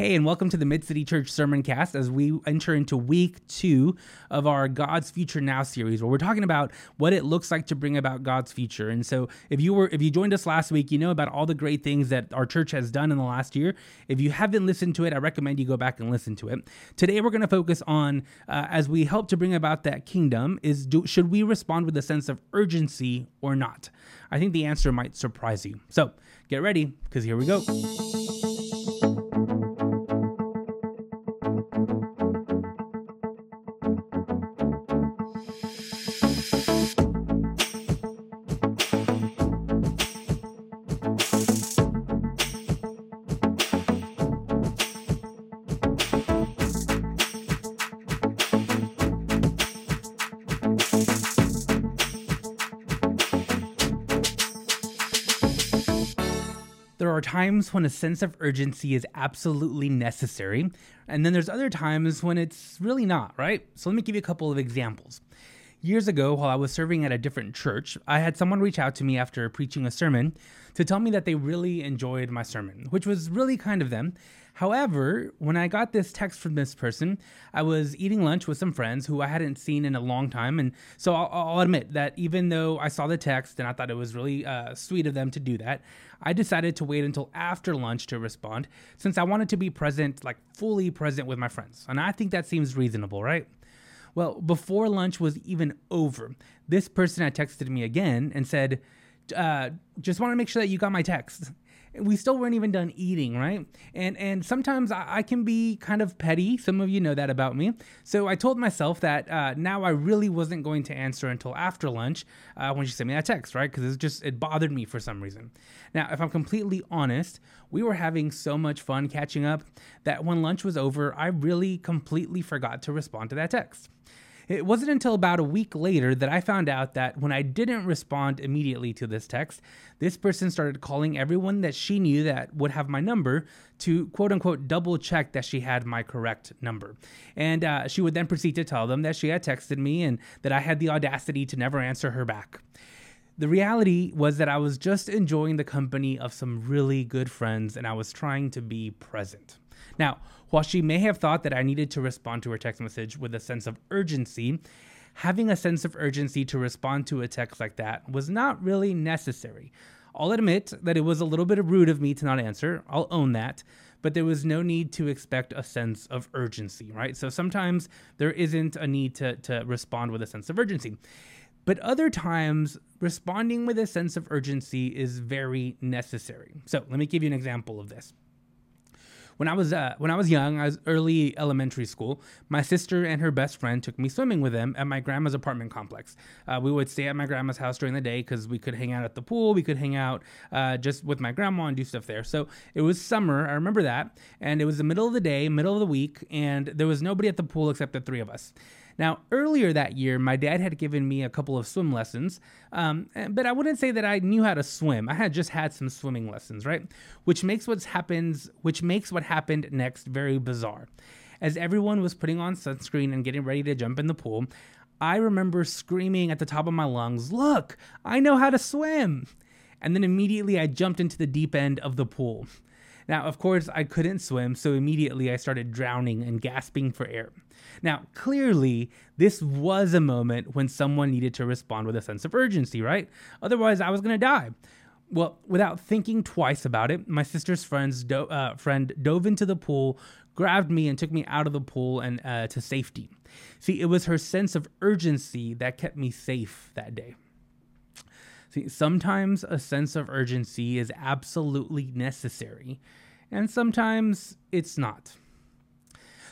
Hey, and welcome to the Mid City Church Sermon Cast as we enter into week two of our God's Future Now series, where we're talking about what it looks like to bring about God's future. And so, if you were if you joined us last week, you know about all the great things that our church has done in the last year. If you haven't listened to it, I recommend you go back and listen to it. Today, we're going to focus on uh, as we help to bring about that kingdom is do, should we respond with a sense of urgency or not? I think the answer might surprise you. So get ready because here we go. Are times when a sense of urgency is absolutely necessary, and then there's other times when it's really not, right? So let me give you a couple of examples. Years ago, while I was serving at a different church, I had someone reach out to me after preaching a sermon to tell me that they really enjoyed my sermon, which was really kind of them. However, when I got this text from this person, I was eating lunch with some friends who I hadn't seen in a long time. And so I'll, I'll admit that even though I saw the text and I thought it was really uh, sweet of them to do that, I decided to wait until after lunch to respond since I wanted to be present, like fully present with my friends. And I think that seems reasonable, right? Well, before lunch was even over, this person had texted me again and said, uh, just want to make sure that you got my text we still weren't even done eating, right? And and sometimes I, I, can be kind of petty. Some of you know that about me. So I told myself that uh, now I really wasn't going to answer until after lunch uh, when she sent me that text, right? Because it just it bothered me for some reason. Now, if I'm completely honest, we were having so much fun catching up that when lunch was over, I really completely forgot to respond to that text. It wasn't until about a week later that I found out that when I didn't respond immediately to this text, this person started calling everyone that she knew that would have my number to quote unquote double check that she had my correct number. And uh, she would then proceed to tell them that she had texted me and that I had the audacity to never answer her back. The reality was that I was just enjoying the company of some really good friends and I was trying to be present. Now, while she may have thought that I needed to respond to her text message with a sense of urgency, having a sense of urgency to respond to a text like that was not really necessary. I'll admit that it was a little bit rude of me to not answer. I'll own that. But there was no need to expect a sense of urgency, right? So sometimes there isn't a need to, to respond with a sense of urgency. But other times, responding with a sense of urgency is very necessary. So let me give you an example of this when I was uh, when I was young, I was early elementary school. My sister and her best friend took me swimming with them at my grandma's apartment complex. Uh, we would stay at my grandma's house during the day because we could hang out at the pool. We could hang out uh, just with my grandma and do stuff there. So it was summer. I remember that, and it was the middle of the day, middle of the week, and there was nobody at the pool except the three of us. Now, earlier that year, my dad had given me a couple of swim lessons, um, but I wouldn't say that I knew how to swim. I had just had some swimming lessons, right? Which makes what happens, which makes what happened next very bizarre. As everyone was putting on sunscreen and getting ready to jump in the pool, I remember screaming at the top of my lungs, "Look, I know how to swim!" And then immediately I jumped into the deep end of the pool. Now, of course, I couldn't swim, so immediately I started drowning and gasping for air. Now, clearly, this was a moment when someone needed to respond with a sense of urgency, right? Otherwise, I was going to die. Well, without thinking twice about it, my sister's friends do- uh, friend dove into the pool, grabbed me, and took me out of the pool and uh, to safety. See, it was her sense of urgency that kept me safe that day. See, sometimes a sense of urgency is absolutely necessary, and sometimes it's not.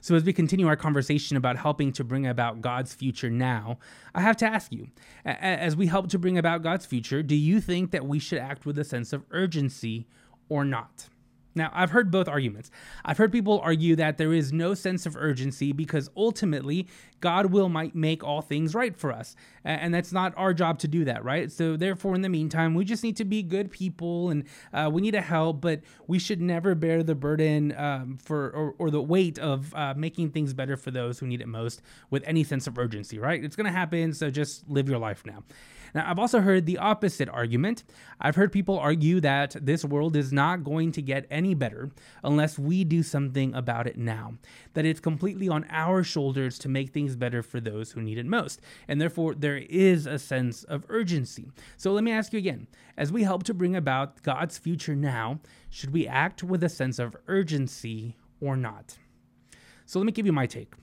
So, as we continue our conversation about helping to bring about God's future now, I have to ask you as we help to bring about God's future, do you think that we should act with a sense of urgency or not? Now, I've heard both arguments. I've heard people argue that there is no sense of urgency because ultimately God will might make all things right for us. And that's not our job to do that, right? So, therefore, in the meantime, we just need to be good people and uh, we need to help, but we should never bear the burden um, for or, or, the weight of uh, making things better for those who need it most with any sense of urgency, right? It's going to happen, so just live your life now. Now, I've also heard the opposite argument. I've heard people argue that this world is not going to get any better unless we do something about it now, that it's completely on our shoulders to make things better for those who need it most. And therefore, there is a sense of urgency. So let me ask you again as we help to bring about God's future now, should we act with a sense of urgency or not? So let me give you my take.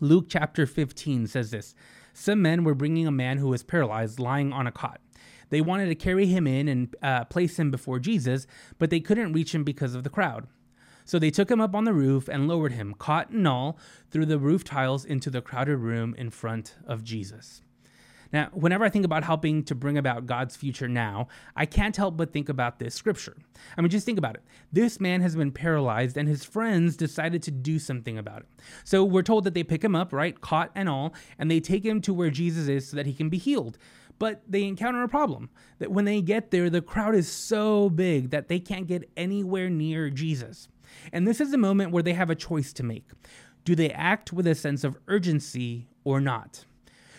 Luke chapter 15 says this some men were bringing a man who was paralyzed lying on a cot. They wanted to carry him in and uh, place him before Jesus, but they couldn't reach him because of the crowd. So they took him up on the roof and lowered him, cot and all, through the roof tiles into the crowded room in front of Jesus. Now, whenever I think about helping to bring about God's future now, I can't help but think about this scripture. I mean, just think about it. This man has been paralyzed, and his friends decided to do something about it. So we're told that they pick him up, right, cot and all, and they take him to where Jesus is so that he can be healed. But they encounter a problem that when they get there, the crowd is so big that they can't get anywhere near Jesus. And this is a moment where they have a choice to make. Do they act with a sense of urgency or not?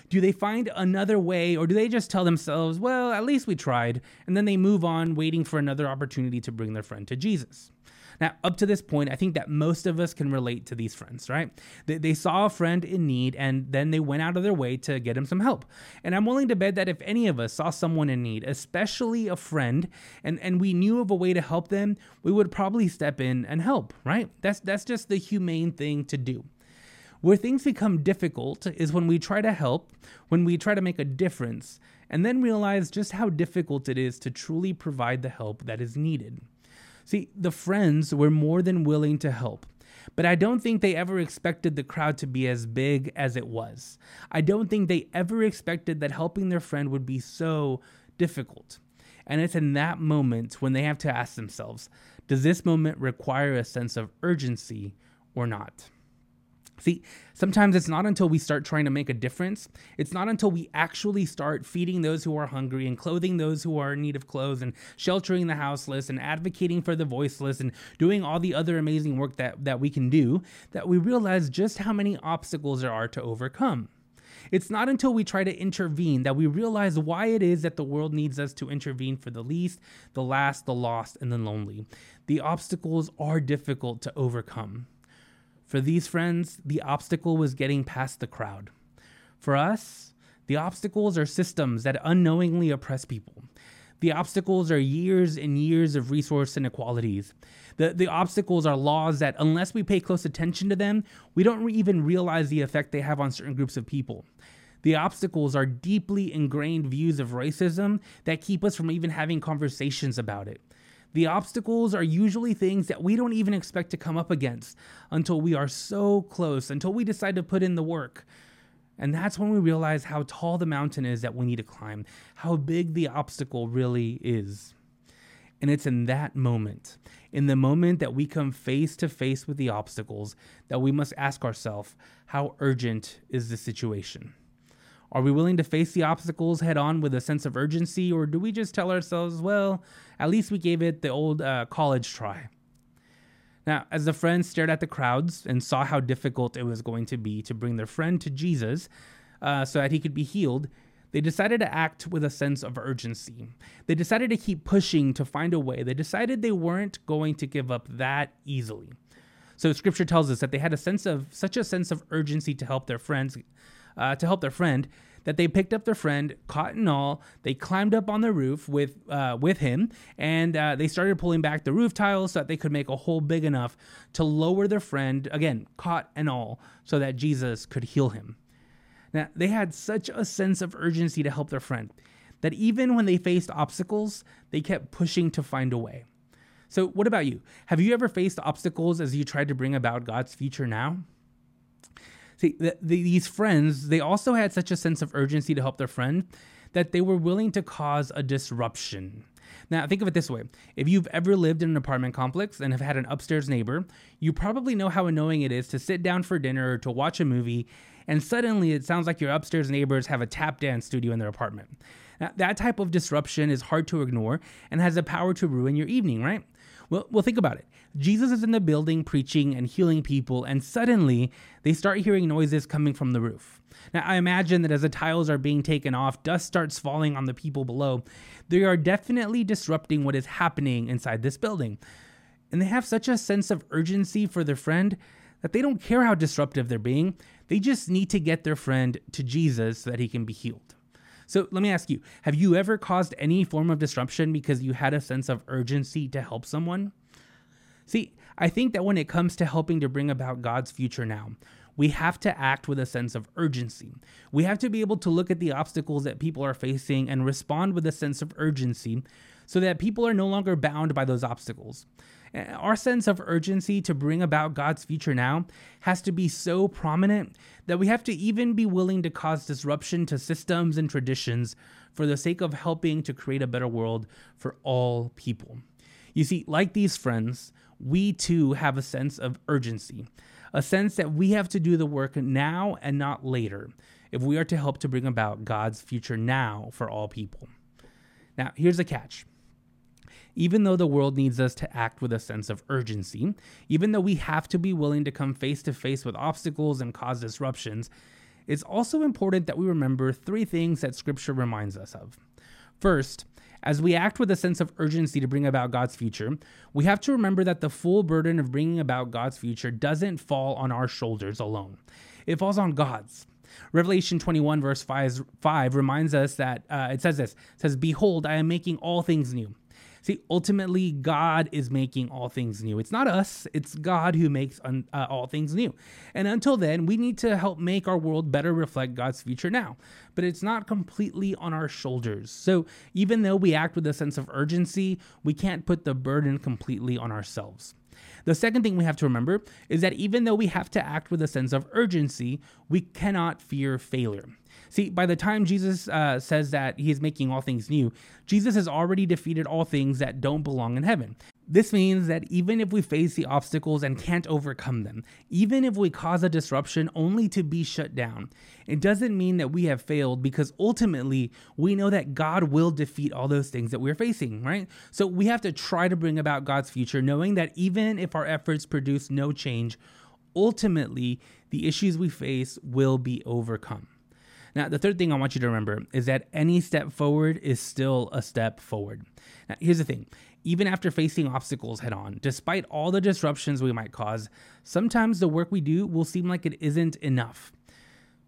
Do they find another way, or do they just tell themselves, well, at least we tried, and then they move on, waiting for another opportunity to bring their friend to Jesus? Now, up to this point, I think that most of us can relate to these friends, right? They, they, saw a friend in need and then they went out of their way to get him some help. And I'm willing to bet that if any of us saw someone in need, especially a friend, and, and we knew of a way to help them, we would probably step in and help, right? That's that's just the humane thing to do. Where things become difficult is when we try to help, when we try to make a difference, and then realize just how difficult it is to truly provide the help that is needed. See, the friends were more than willing to help, but I don't think they ever expected the crowd to be as big as it was. I don't think they ever expected that helping their friend would be so difficult. And it's in that moment when they have to ask themselves does this moment require a sense of urgency or not? See, sometimes it's not until we start trying to make a difference, it's not until we actually start feeding those who are hungry and clothing those who are in need of clothes and sheltering the houseless and advocating for the voiceless and doing all the other amazing work that, that we can do that we realize just how many obstacles there are to overcome. It's not until we try to intervene that we realize why it is that the world needs us to intervene for the least, the last, the lost, and the lonely. The obstacles are difficult to overcome. For these friends, the obstacle was getting past the crowd. For us, the obstacles are systems that unknowingly oppress people. The obstacles are years and years of resource inequalities. The, the obstacles are laws that, unless we pay close attention to them, we don't even realize the effect they have on certain groups of people. The obstacles are deeply ingrained views of racism that keep us from even having conversations about it. The obstacles are usually things that we don't even expect to come up against until we are so close, until we decide to put in the work. And that's when we realize how tall the mountain is that we need to climb, how big the obstacle really is. And it's in that moment, in the moment that we come face to face with the obstacles, that we must ask ourselves how urgent is the situation? Are we willing to face the obstacles head on with a sense of urgency, or do we just tell ourselves, well, at least we gave it the old uh, college try? Now, as the friends stared at the crowds and saw how difficult it was going to be to bring their friend to Jesus uh, so that he could be healed, they decided to act with a sense of urgency. They decided to keep pushing to find a way. They decided they weren't going to give up that easily. So scripture tells us that they had a sense of such a sense of urgency to help their friends uh, to help their friend that they picked up their friend, cot and all. They climbed up on the roof with uh, with him, and uh, they started pulling back the roof tiles so that they could make a hole big enough to lower their friend again, cot and all, so that Jesus could heal him. Now they had such a sense of urgency to help their friend that even when they faced obstacles, they kept pushing to find a way. So, what about you? Have you ever faced obstacles as you tried to bring about God's future now? See, the, the, these friends, they also had such a sense of urgency to help their friend that they were willing to cause a disruption. Now, think of it this way if you've ever lived in an apartment complex and have had an upstairs neighbor, you probably know how annoying it is to sit down for dinner or to watch a movie, and suddenly it sounds like your upstairs neighbors have a tap dance studio in their apartment. Now, that type of disruption is hard to ignore and has the power to ruin your evening, right? Well, well, think about it. Jesus is in the building preaching and healing people, and suddenly they start hearing noises coming from the roof. Now, I imagine that as the tiles are being taken off, dust starts falling on the people below. They are definitely disrupting what is happening inside this building. And they have such a sense of urgency for their friend that they don't care how disruptive they're being. They just need to get their friend to Jesus so that he can be healed. So let me ask you have you ever caused any form of disruption because you had a sense of urgency to help someone? See, I think that when it comes to helping to bring about God's future now, we have to act with a sense of urgency. We have to be able to look at the obstacles that people are facing and respond with a sense of urgency so that people are no longer bound by those obstacles. Our sense of urgency to bring about God's future now has to be so prominent that we have to even be willing to cause disruption to systems and traditions for the sake of helping to create a better world for all people. You see, like these friends, we too have a sense of urgency, a sense that we have to do the work now and not later if we are to help to bring about God's future now for all people. Now, here's the catch. Even though the world needs us to act with a sense of urgency, even though we have to be willing to come face to face with obstacles and cause disruptions, it's also important that we remember three things that Scripture reminds us of. First, as we act with a sense of urgency to bring about God's future, we have to remember that the full burden of bringing about God's future doesn't fall on our shoulders alone, it falls on God's. Revelation 21, verse 5, 5 reminds us that uh, it says this it says, Behold, I am making all things new. See, ultimately, God is making all things new. It's not us, it's God who makes un- uh, all things new. And until then, we need to help make our world better reflect God's future now. But it's not completely on our shoulders. So even though we act with a sense of urgency, we can't put the burden completely on ourselves. The second thing we have to remember is that even though we have to act with a sense of urgency, we cannot fear failure. See, by the time Jesus uh, says that he is making all things new, Jesus has already defeated all things that don't belong in heaven. This means that even if we face the obstacles and can't overcome them, even if we cause a disruption only to be shut down, it doesn't mean that we have failed because ultimately we know that God will defeat all those things that we're facing, right? So we have to try to bring about God's future, knowing that even if our efforts produce no change, ultimately the issues we face will be overcome. Now, the third thing I want you to remember is that any step forward is still a step forward. Now, here's the thing even after facing obstacles head on, despite all the disruptions we might cause, sometimes the work we do will seem like it isn't enough.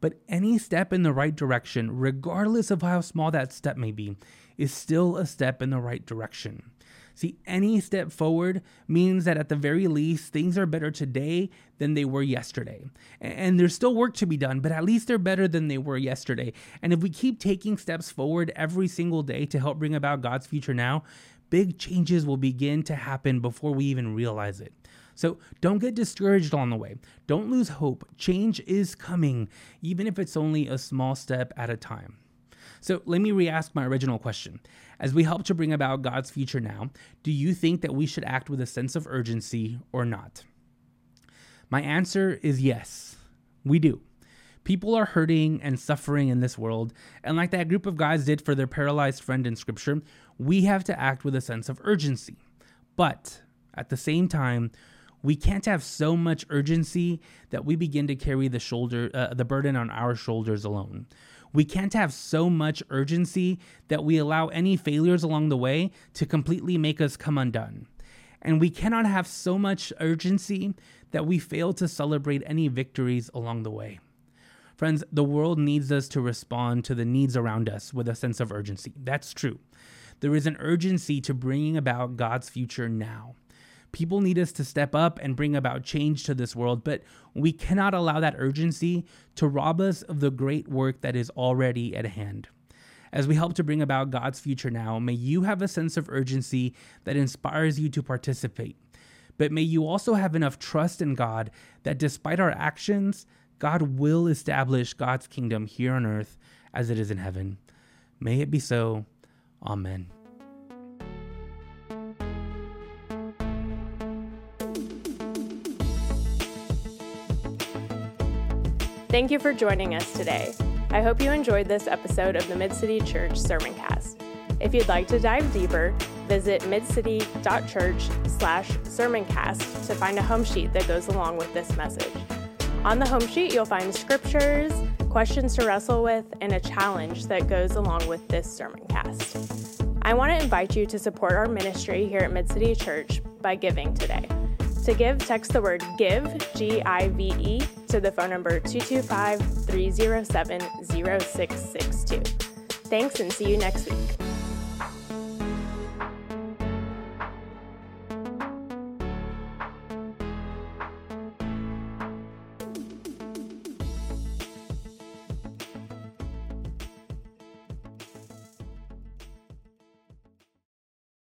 But any step in the right direction, regardless of how small that step may be, is still a step in the right direction. See, any step forward means that at the very least, things are better today than they were yesterday. And there's still work to be done, but at least they're better than they were yesterday. And if we keep taking steps forward every single day to help bring about God's future now, big changes will begin to happen before we even realize it. So don't get discouraged on the way. Don't lose hope. Change is coming, even if it's only a small step at a time. So let me re ask my original question. As we help to bring about God's future now, do you think that we should act with a sense of urgency or not? My answer is yes, we do. People are hurting and suffering in this world, and like that group of guys did for their paralyzed friend in Scripture, we have to act with a sense of urgency. But at the same time, we can't have so much urgency that we begin to carry the shoulder uh, the burden on our shoulders alone. We can't have so much urgency that we allow any failures along the way to completely make us come undone. And we cannot have so much urgency that we fail to celebrate any victories along the way. Friends, the world needs us to respond to the needs around us with a sense of urgency. That's true. There is an urgency to bringing about God's future now. People need us to step up and bring about change to this world, but we cannot allow that urgency to rob us of the great work that is already at hand. As we help to bring about God's future now, may you have a sense of urgency that inspires you to participate. But may you also have enough trust in God that despite our actions, God will establish God's kingdom here on earth as it is in heaven. May it be so. Amen. Thank you for joining us today. I hope you enjoyed this episode of the Mid City Church Sermoncast. If you'd like to dive deeper, visit midcity.church slash sermoncast to find a home sheet that goes along with this message. On the home sheet, you'll find scriptures, questions to wrestle with, and a challenge that goes along with this sermon cast. I want to invite you to support our ministry here at Mid City Church by giving today. To give, text the word GIVE, G I V E, to the phone number 225 307 0662. Thanks and see you next week.